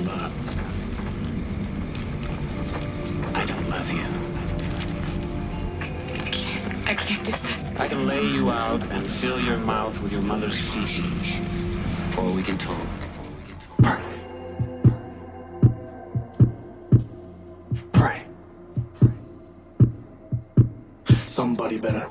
love. I don't love you. I can't. I can't do this. I can lay you out and fill your mouth with your mother's feces. Or we can talk. Pray. Pray. Somebody better.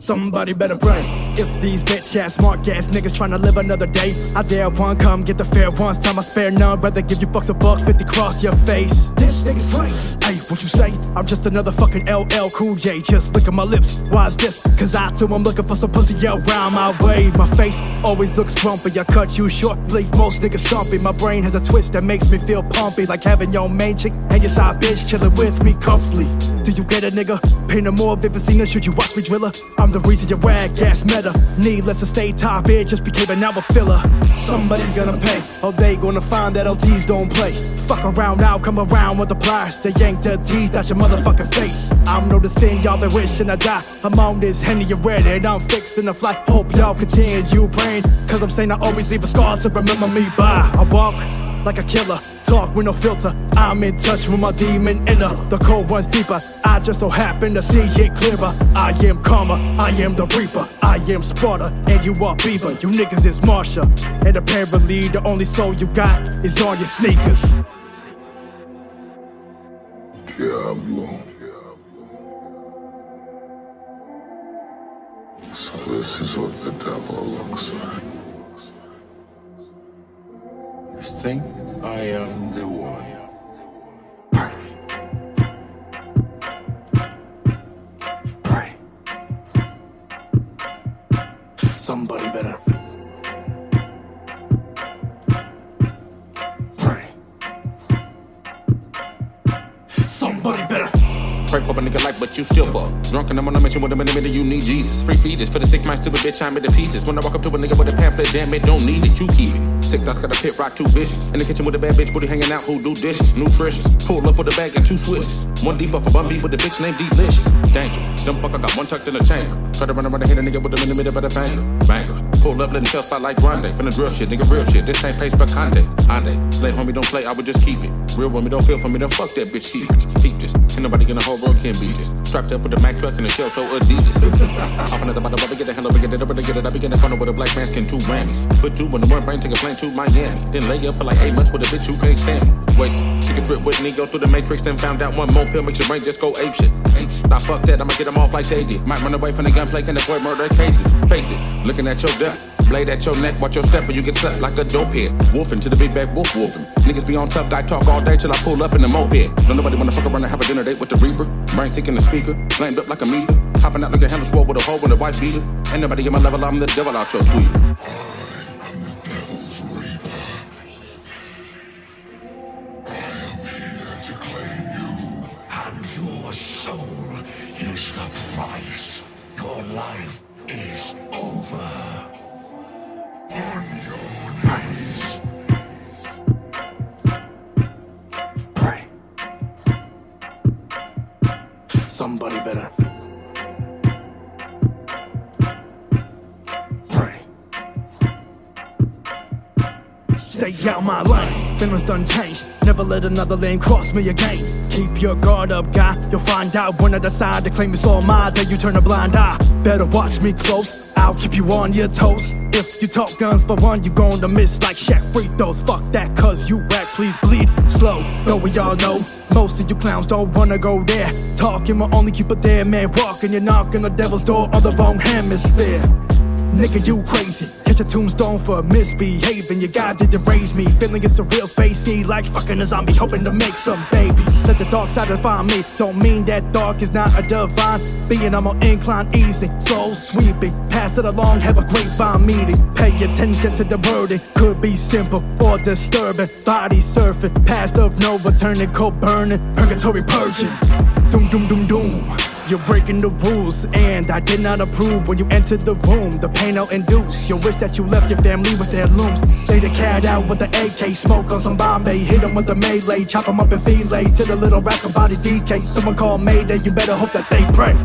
Somebody better pray. If these bitch ass smart ass niggas tryna live another day, I dare one come get the fair ones. Time I spare none, rather give you fucks a buck fifty cross your face. This nigga's right. Hey, what you say? I'm just another fucking LL Cool J. Just at my lips. Why is this? Cause I too am looking for some pussy around my way. My face always looks grumpy. I cut you short, leave most niggas stumpy. My brain has a twist that makes me feel pumpy, like having your main chick and your side bitch chilling with me comfortably. Do you get a nigga? Paint a more vivid scene, should you watch me driller? I'm the reason your rag gas meta. Needless to say, top it just became an album filler. Somebody's gonna pay, or they gonna find that LTs don't play. Fuck around now, come around with the pliers. They yank the teeth out your motherfucking face. I'm noticing y'all been wishing I die. I'm on this Henny you ready, and I'm fixing the fly. Hope y'all continue praying, cause I'm saying I always leave a scar to remember me by. I walk like a killer. Talk with no filter. I'm in touch with my demon inner. The cold runs deeper. I just so happen to see it clearer. I am karma. I am the reaper. I am Sparta, and you are Bieber. You niggas is Marsha, and apparently the only soul you got is on your sneakers. Diablo. So this is what the devil looks like. You think Pray for a nigga like, but you still fuck. Drunk and I'm on a mission with a minute, you need Jesus. Free feeders for the sick, my stupid bitch, I'm in the pieces. When I walk up to a nigga with a pamphlet, damn it, don't need it, you keep it. Sick thoughts got a pit rock, too vicious. In the kitchen with a bad bitch, booty hanging out, who do dishes. Nutritious. Pull up with a bag and two switches. One deep off a bum beat with a bitch named Delicious. Danger. Dumb fuck, I got one tucked in the chamber. Try to run around and hit a nigga with a minute, but a banger. Bangers. Pull up, letting shells fly like Grande. Finna drill shit, nigga, real shit. This ain't pace for Conde. Ande. Play homie, don't play, I would just keep it. Real woman, don't feel for me, then fuck that bitch, it. Keep this. Ain't nobody in the whole world can beat this. Strapped up with a Mac truck and a shell Adidas. Off another bottle, rubber, get the hell over, get it over, get it up, the funnel with a black and two Grammys. Put two in the one brain, take a plane to Miami. Then lay up for like eight months with a bitch who can't stand me. Wasted. Kick a trip with me, go through the matrix, then found out one more pill makes your brain just go ape shit. Nah, fuck that, I'ma get them off like they did. Might run away from the gunplay, can avoid murder cases. Face it, looking at your death. Blade at your neck, watch your step or you get sucked like a dope head. Wolfing to the big bag wolf whooping. Niggas be on tough guy talk all day till I pull up in the moped. Don't nobody wanna fuck around and have a dinner date with the Reaper. Brain sick in the speaker, flamed up like a meter. Hopping out like a handle swole with a hole when the wife beater. Ain't nobody in my level, I'm the devil out your tweet. Devil's Reaper. I am here to claim you, and your soul is the price. Your life is over. Somebody better. Stay out my lane. Feelings done changed. Never let another lane cross me again. Keep your guard up, guy. You'll find out when I decide to claim it's all mine. Then you turn a blind eye. Better watch me close. I'll keep you on your toes. If you talk guns for one, you gonna miss like Shaq free throws. Fuck that, cause you whack, please bleed slow. Though we all know most of you clowns don't wanna go there. Talking will only keep a dead man walking. You're knocking the devil's door on the wrong hemisphere. Nigga, you crazy. A tombstone for misbehaving. Your God didn't raise me. Feeling it's a real spacey. Like fucking a zombie, hoping to make some babies. Let the dark side define me. Don't mean that dark is not a divine being. I'm on incline easy. Soul sweeping. Pass it along, have a grapevine meeting. Pay attention to the wording. Could be simple or disturbing. Body surfing. Past of no returning. Cold burning. Purgatory purging. Doom, doom, doom, doom. You're breaking the rules, and I did not approve when you entered the room. The pain I'll induce. You wish that you left your family with their looms. Lay the cat out with the AK, smoke on some Bombay. Hit him with the melee, chop him up in fillet to the little rascal body DK. Someone call Mayday, you better hope that they pray.